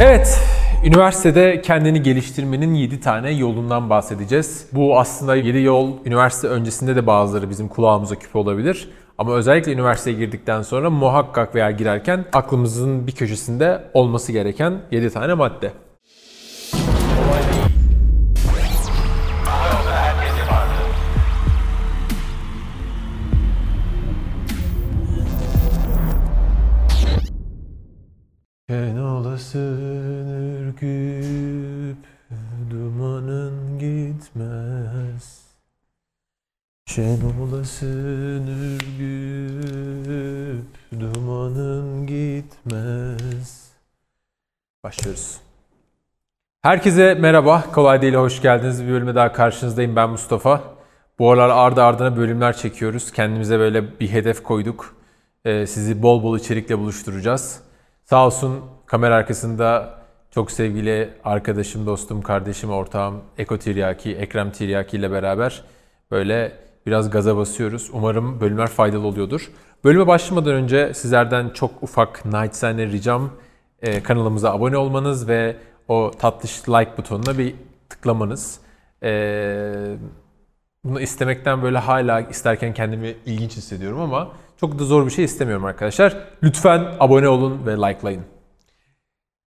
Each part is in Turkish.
Evet, üniversitede kendini geliştirmenin 7 tane yolundan bahsedeceğiz. Bu aslında 7 yol üniversite öncesinde de bazıları bizim kulağımıza küpe olabilir. Ama özellikle üniversiteye girdikten sonra muhakkak veya girerken aklımızın bir köşesinde olması gereken 7 tane madde. Ürküp dumanın gitmez. Şen olasın ürgüp dumanın gitmez. Başlıyoruz. Herkese merhaba. Kolay değil hoş geldiniz. Bir bölüme daha karşınızdayım. Ben Mustafa. Bu aralar ardı ardına bölümler çekiyoruz. Kendimize böyle bir hedef koyduk. Ee, sizi bol bol içerikle buluşturacağız. Sağ olsun kamera arkasında çok sevgili arkadaşım, dostum, kardeşim, ortağım Eko Tiryaki, Ekrem Tiryaki ile beraber böyle biraz gaza basıyoruz. Umarım bölümler faydalı oluyordur. Bölüme başlamadan önce sizlerden çok ufak naçizane ricam e, kanalımıza abone olmanız ve o tatlış like butonuna bir tıklamanız. E, bunu istemekten böyle hala isterken kendimi ilginç hissediyorum ama çok da zor bir şey istemiyorum arkadaşlar. Lütfen abone olun ve likelayın.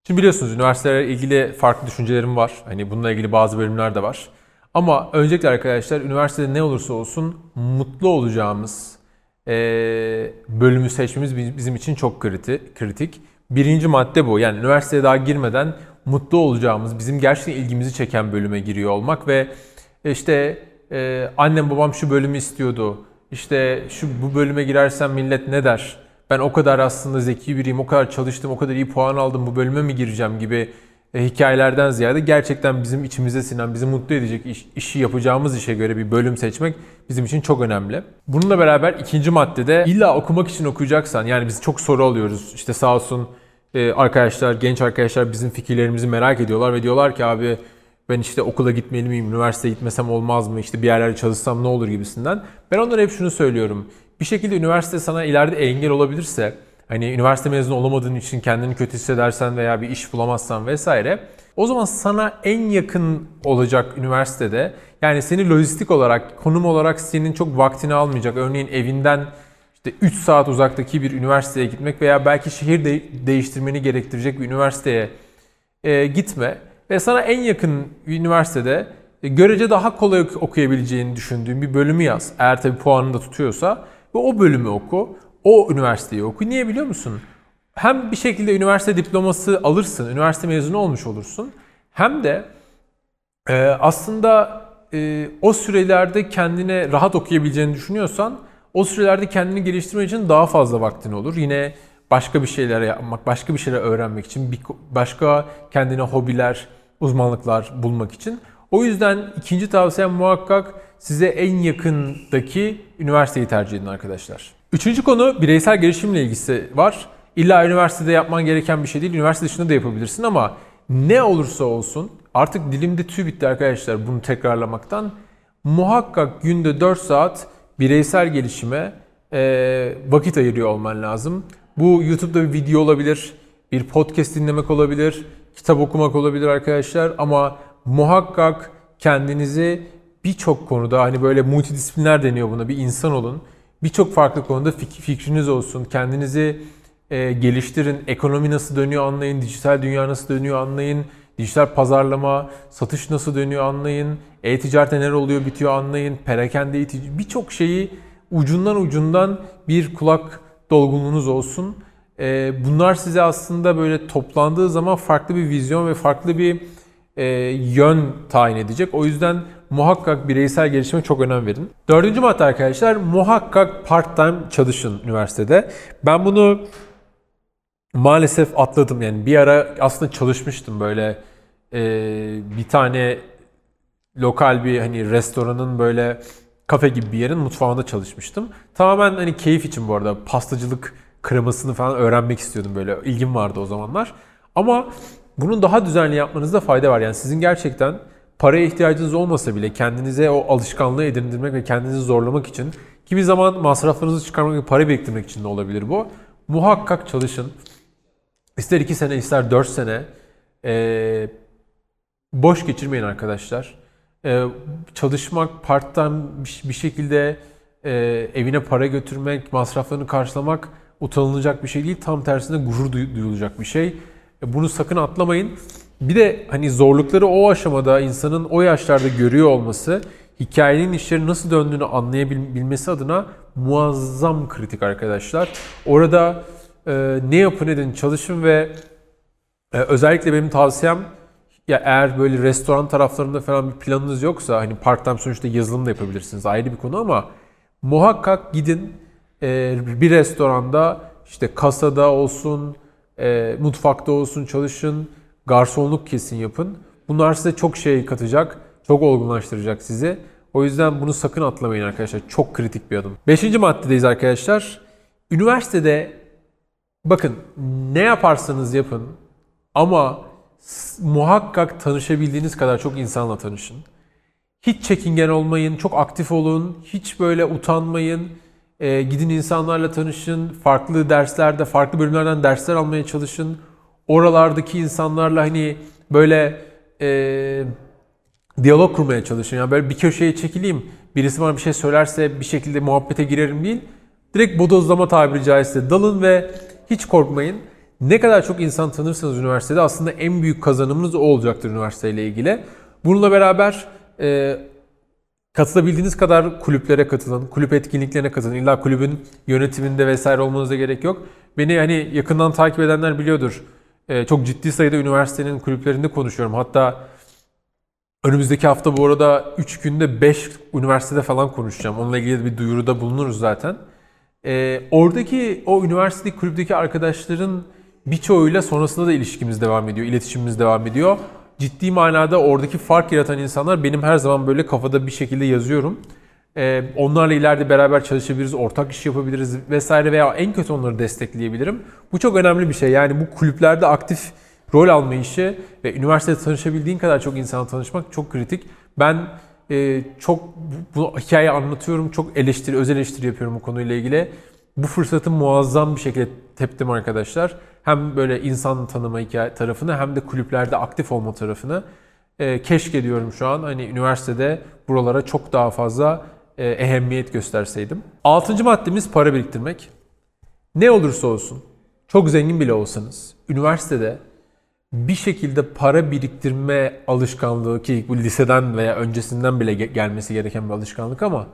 Şimdi biliyorsunuz üniversitelerle ilgili farklı düşüncelerim var. Hani bununla ilgili bazı bölümler de var. Ama öncelikle arkadaşlar üniversitede ne olursa olsun mutlu olacağımız e, bölümü seçmemiz bizim için çok kritik. Birinci madde bu. Yani üniversiteye daha girmeden mutlu olacağımız, bizim gerçekten ilgimizi çeken bölüme giriyor olmak ve işte e, annem babam şu bölümü istiyordu. İşte şu bu bölüme girersem millet ne der? Ben o kadar aslında zeki biriyim, o kadar çalıştım, o kadar iyi puan aldım, bu bölüme mi gireceğim gibi e, hikayelerden ziyade gerçekten bizim içimize sinen, bizi mutlu edecek iş, işi yapacağımız işe göre bir bölüm seçmek bizim için çok önemli. Bununla beraber ikinci maddede illa okumak için okuyacaksan yani biz çok soru alıyoruz. İşte sağ olsun e, arkadaşlar, genç arkadaşlar bizim fikirlerimizi merak ediyorlar ve diyorlar ki abi ben işte okula gitmeli miyim, üniversiteye gitmesem olmaz mı, işte bir yerlerde çalışsam ne olur gibisinden. Ben onlara hep şunu söylüyorum. Bir şekilde üniversite sana ileride engel olabilirse, hani üniversite mezunu olamadığın için kendini kötü hissedersen veya bir iş bulamazsan vesaire, o zaman sana en yakın olacak üniversitede, yani seni lojistik olarak, konum olarak senin çok vaktini almayacak, örneğin evinden işte 3 saat uzaktaki bir üniversiteye gitmek veya belki şehir de- değiştirmeni gerektirecek bir üniversiteye e, gitme ve sana en yakın üniversitede e, görece daha kolay okuyabileceğini düşündüğün bir bölümü yaz. Eğer tabii puanını da tutuyorsa ve o bölümü oku, o üniversiteyi oku. Niye biliyor musun? Hem bir şekilde üniversite diploması alırsın, üniversite mezunu olmuş olursun. Hem de e, aslında e, o sürelerde kendine rahat okuyabileceğini düşünüyorsan o sürelerde kendini geliştirmek için daha fazla vaktin olur. Yine başka bir şeyler yapmak, başka bir şeyler öğrenmek için, başka kendine hobiler, uzmanlıklar bulmak için. O yüzden ikinci tavsiyem muhakkak size en yakındaki üniversiteyi tercih edin arkadaşlar. Üçüncü konu bireysel gelişimle ilgisi var. İlla üniversitede yapman gereken bir şey değil. Üniversite dışında da yapabilirsin ama ne olursa olsun artık dilimde tüy bitti arkadaşlar bunu tekrarlamaktan. Muhakkak günde 4 saat bireysel gelişime e, vakit ayırıyor olman lazım. Bu YouTube'da bir video olabilir, bir podcast dinlemek olabilir, kitap okumak olabilir arkadaşlar ama muhakkak kendinizi birçok konuda hani böyle multidisipliner deniyor buna bir insan olun. Birçok farklı konuda fik- fikriniz olsun. Kendinizi e, geliştirin. Ekonomi nasıl dönüyor anlayın. Dijital dünya nasıl dönüyor anlayın. Dijital pazarlama, satış nasıl dönüyor anlayın. E-ticarette neler oluyor bitiyor anlayın. Perakende birçok şeyi ucundan ucundan bir kulak dolgunluğunuz olsun. E, bunlar size aslında böyle toplandığı zaman farklı bir vizyon ve farklı bir e, yön tayin edecek. O yüzden muhakkak bireysel gelişime çok önem verin. Dördüncü madde arkadaşlar muhakkak part time çalışın üniversitede. Ben bunu maalesef atladım yani bir ara aslında çalışmıştım böyle e, bir tane lokal bir hani restoranın böyle kafe gibi bir yerin mutfağında çalışmıştım. Tamamen hani keyif için bu arada pastacılık kremasını falan öğrenmek istiyordum böyle ilgim vardı o zamanlar. Ama bunun daha düzenli yapmanızda fayda var. Yani sizin gerçekten paraya ihtiyacınız olmasa bile kendinize o alışkanlığı edindirmek ve kendinizi zorlamak için ki bir zaman masraflarınızı çıkarmak ve para biriktirmek için de olabilir bu. Muhakkak çalışın. İster 2 sene ister 4 sene Ee, boş geçirmeyin arkadaşlar. Ee, çalışmak, part-time bir- şekilde e, evine para götürmek, masraflarını karşılamak utanılacak bir şey değil. Tam tersine gurur duy- duyulacak bir şey. E, Bunu sakın atlamayın. Bir de hani zorlukları o aşamada insanın o yaşlarda görüyor olması hikayenin işlerin nasıl döndüğünü anlayabilmesi adına muazzam kritik arkadaşlar. Orada e, ne yapın edin çalışın ve e, özellikle benim tavsiyem ya eğer böyle restoran taraflarında falan bir planınız yoksa hani part time sonuçta yazılım da yapabilirsiniz ayrı bir konu ama muhakkak gidin e, bir restoranda işte kasada olsun, e, mutfakta olsun çalışın, garsonluk kesin yapın. Bunlar size çok şey katacak, çok olgunlaştıracak sizi. O yüzden bunu sakın atlamayın arkadaşlar. Çok kritik bir adım. Beşinci maddedeyiz arkadaşlar. Üniversitede bakın ne yaparsanız yapın ama muhakkak tanışabildiğiniz kadar çok insanla tanışın. Hiç çekingen olmayın, çok aktif olun, hiç böyle utanmayın. Ee, gidin insanlarla tanışın, farklı derslerde, farklı bölümlerden dersler almaya çalışın. Oralardaki insanlarla hani böyle e, diyalog kurmaya çalışın. Yani böyle bir köşeye çekileyim, birisi bana bir şey söylerse bir şekilde muhabbete girerim değil. Direkt bodozlama tabiri caizse dalın ve hiç korkmayın. Ne kadar çok insan tanırsanız üniversitede aslında en büyük kazanımınız o olacaktır üniversiteyle ilgili. Bununla beraber e, katılabildiğiniz kadar kulüplere katılın, kulüp etkinliklerine katılın. İlla kulübün yönetiminde vesaire olmanıza gerek yok. Beni hani yakından takip edenler biliyordur. E, çok ciddi sayıda üniversitenin kulüplerinde konuşuyorum. Hatta önümüzdeki hafta bu arada 3 günde 5 üniversitede falan konuşacağım. Onunla ilgili bir duyuruda bulunuruz zaten. E, oradaki o üniversitedeki kulüpteki arkadaşların birçoğuyla sonrasında da ilişkimiz devam ediyor, iletişimimiz devam ediyor. Ciddi manada oradaki fark yaratan insanlar benim her zaman böyle kafada bir şekilde yazıyorum. Ee, onlarla ileride beraber çalışabiliriz, ortak iş yapabiliriz vesaire veya en kötü onları destekleyebilirim. Bu çok önemli bir şey. Yani bu kulüplerde aktif rol alma işi ve üniversitede tanışabildiğin kadar çok insana tanışmak çok kritik. Ben e, çok bu, hikayeyi anlatıyorum, çok eleştiri, özel eleştiri yapıyorum bu konuyla ilgili. Bu fırsatı muazzam bir şekilde teptim arkadaşlar. Hem böyle insan tanıma hikaye tarafını hem de kulüplerde aktif olma tarafını. E, keşke diyorum şu an hani üniversitede buralara çok daha fazla e, ehemmiyet gösterseydim. Altıncı maddemiz para biriktirmek. Ne olursa olsun, çok zengin bile olsanız, üniversitede bir şekilde para biriktirme alışkanlığı ki bu liseden veya öncesinden bile ge- gelmesi gereken bir alışkanlık ama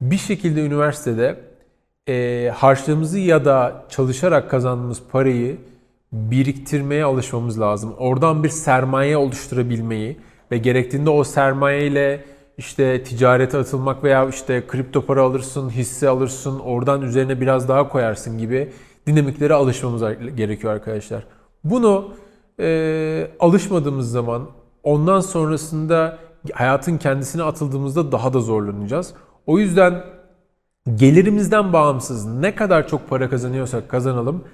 bir şekilde üniversitede e, harçlığımızı ya da çalışarak kazandığımız parayı biriktirmeye alışmamız lazım. Oradan bir sermaye oluşturabilmeyi ve gerektiğinde o sermaye ile işte ticarete atılmak veya işte kripto para alırsın, hisse alırsın, oradan üzerine biraz daha koyarsın gibi dinamiklere alışmamız gerekiyor arkadaşlar. Bunu e, alışmadığımız zaman ondan sonrasında hayatın kendisine atıldığımızda daha da zorlanacağız. O yüzden gelirimizden bağımsız ne kadar çok para kazanıyorsak kazanalım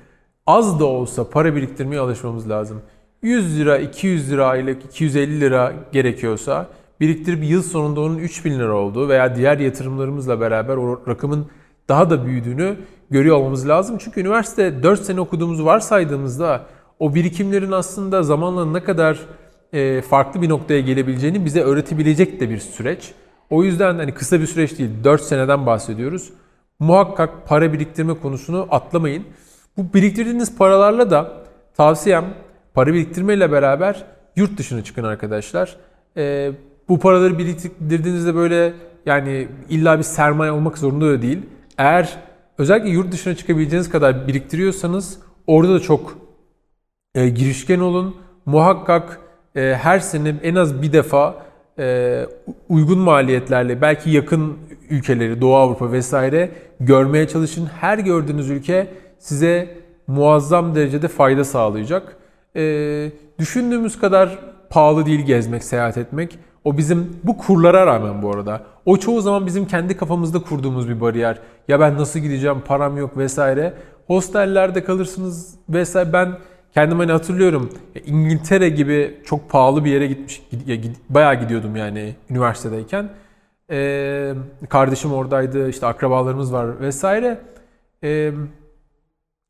az da olsa para biriktirmeye alışmamız lazım. 100 lira, 200 lira aylık, 250 lira gerekiyorsa biriktirip yıl sonunda onun 3000 lira olduğu veya diğer yatırımlarımızla beraber o rakamın daha da büyüdüğünü görüyor olmamız lazım. Çünkü üniversite 4 sene okuduğumuzu varsaydığımızda o birikimlerin aslında zamanla ne kadar farklı bir noktaya gelebileceğini bize öğretebilecek de bir süreç. O yüzden hani kısa bir süreç değil, 4 seneden bahsediyoruz. Muhakkak para biriktirme konusunu atlamayın. Bu biriktirdiğiniz paralarla da tavsiyem para biriktirmeyle beraber yurt dışına çıkın arkadaşlar. Ee, bu paraları biriktirdiğinizde böyle yani illa bir sermaye olmak zorunda da değil. Eğer özellikle yurt dışına çıkabileceğiniz kadar biriktiriyorsanız orada da çok e, girişken olun. Muhakkak e, her sene en az bir defa e, uygun maliyetlerle belki yakın ülkeleri Doğu Avrupa vesaire görmeye çalışın. Her gördüğünüz ülke size muazzam derecede fayda sağlayacak. E, düşündüğümüz kadar pahalı değil gezmek, seyahat etmek. O bizim bu kurlara rağmen bu arada. O çoğu zaman bizim kendi kafamızda kurduğumuz bir bariyer. Ya ben nasıl gideceğim, param yok vesaire. Hostellerde kalırsınız vesaire. Ben kendim hani hatırlıyorum. İngiltere gibi çok pahalı bir yere gitmiş. Bayağı gidiyordum yani üniversitedeyken. Ee, kardeşim oradaydı, işte akrabalarımız var vesaire. Ee,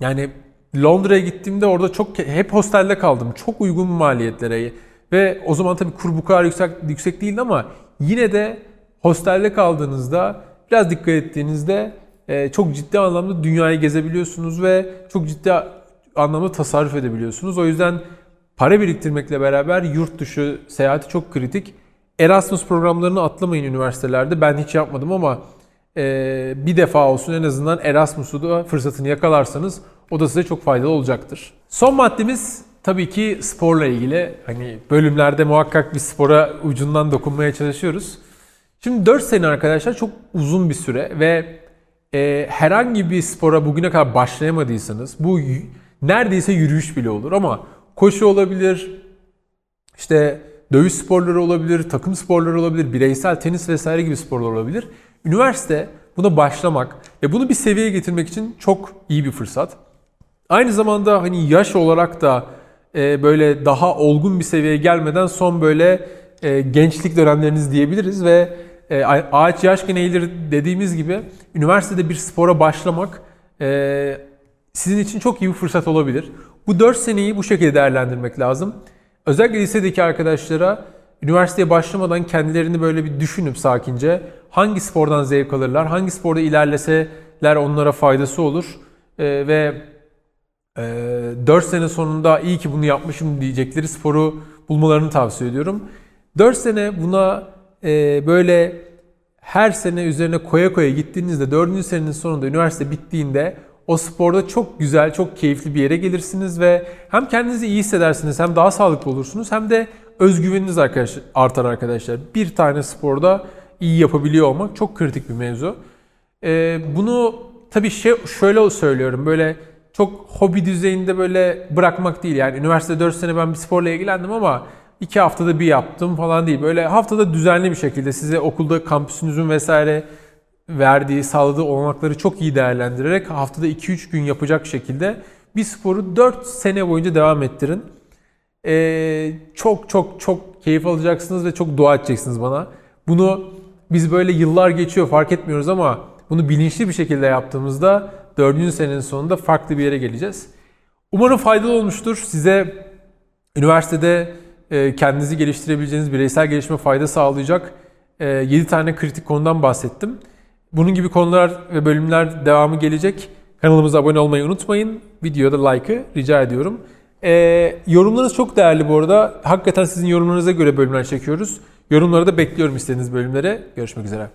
yani Londra'ya gittiğimde orada çok hep hostelde kaldım. Çok uygun maliyetlere ve o zaman tabii kur bu kadar yüksek, yüksek değildi ama yine de hostelde kaldığınızda biraz dikkat ettiğinizde çok ciddi anlamda dünyayı gezebiliyorsunuz ve çok ciddi anlamda tasarruf edebiliyorsunuz. O yüzden para biriktirmekle beraber yurt dışı seyahati çok kritik. Erasmus programlarını atlamayın üniversitelerde. Ben hiç yapmadım ama e, bir defa olsun en azından Erasmus'u da fırsatını yakalarsanız o da size çok faydalı olacaktır. Son maddemiz tabii ki sporla ilgili. Hani bölümlerde muhakkak bir spora ucundan dokunmaya çalışıyoruz. Şimdi 4 sene arkadaşlar çok uzun bir süre ve e, herhangi bir spora bugüne kadar başlayamadıysanız bu neredeyse yürüyüş bile olur ama koşu olabilir, işte dövüş sporları olabilir, takım sporları olabilir, bireysel tenis vesaire gibi sporlar olabilir. Üniversite buna başlamak ve bunu bir seviyeye getirmek için çok iyi bir fırsat. Aynı zamanda hani yaş olarak da e, böyle daha olgun bir seviyeye gelmeden son böyle e, gençlik dönemleriniz diyebiliriz ve e, ağaç yaşken eğilir dediğimiz gibi üniversitede bir spora başlamak e, sizin için çok iyi bir fırsat olabilir. Bu 4 seneyi bu şekilde değerlendirmek lazım. Özellikle lisedeki arkadaşlara üniversiteye başlamadan kendilerini böyle bir düşünüp sakince hangi spordan zevk alırlar, hangi sporda ilerleseler onlara faydası olur ee, ve e, 4 sene sonunda iyi ki bunu yapmışım diyecekleri sporu bulmalarını tavsiye ediyorum. 4 sene buna e, böyle her sene üzerine koya koya gittiğinizde 4. senenin sonunda üniversite bittiğinde o sporda çok güzel, çok keyifli bir yere gelirsiniz ve hem kendinizi iyi hissedersiniz, hem daha sağlıklı olursunuz, hem de özgüveniniz arkadaşlar, artar arkadaşlar. Bir tane sporda iyi yapabiliyor olmak çok kritik bir mevzu. Ee, bunu tabii şey, şöyle söylüyorum, böyle çok hobi düzeyinde böyle bırakmak değil. Yani üniversite 4 sene ben bir sporla ilgilendim ama iki haftada bir yaptım falan değil. Böyle haftada düzenli bir şekilde size okulda kampüsünüzün vesaire verdiği, sağladığı olanakları çok iyi değerlendirerek haftada 2-3 gün yapacak şekilde bir sporu 4 sene boyunca devam ettirin. Ee, çok çok çok keyif alacaksınız ve çok dua edeceksiniz bana. Bunu biz böyle yıllar geçiyor fark etmiyoruz ama bunu bilinçli bir şekilde yaptığımızda 4. senenin sonunda farklı bir yere geleceğiz. Umarım faydalı olmuştur. Size üniversitede e, kendinizi geliştirebileceğiniz bireysel gelişme fayda sağlayacak 7 e, tane kritik konudan bahsettim. Bunun gibi konular ve bölümler devamı gelecek. Kanalımıza abone olmayı unutmayın. Videoda like'ı rica ediyorum. Ee, yorumlarınız çok değerli bu arada. Hakikaten sizin yorumlarınıza göre bölümler çekiyoruz. Yorumları da bekliyorum istediğiniz bölümlere. Görüşmek üzere.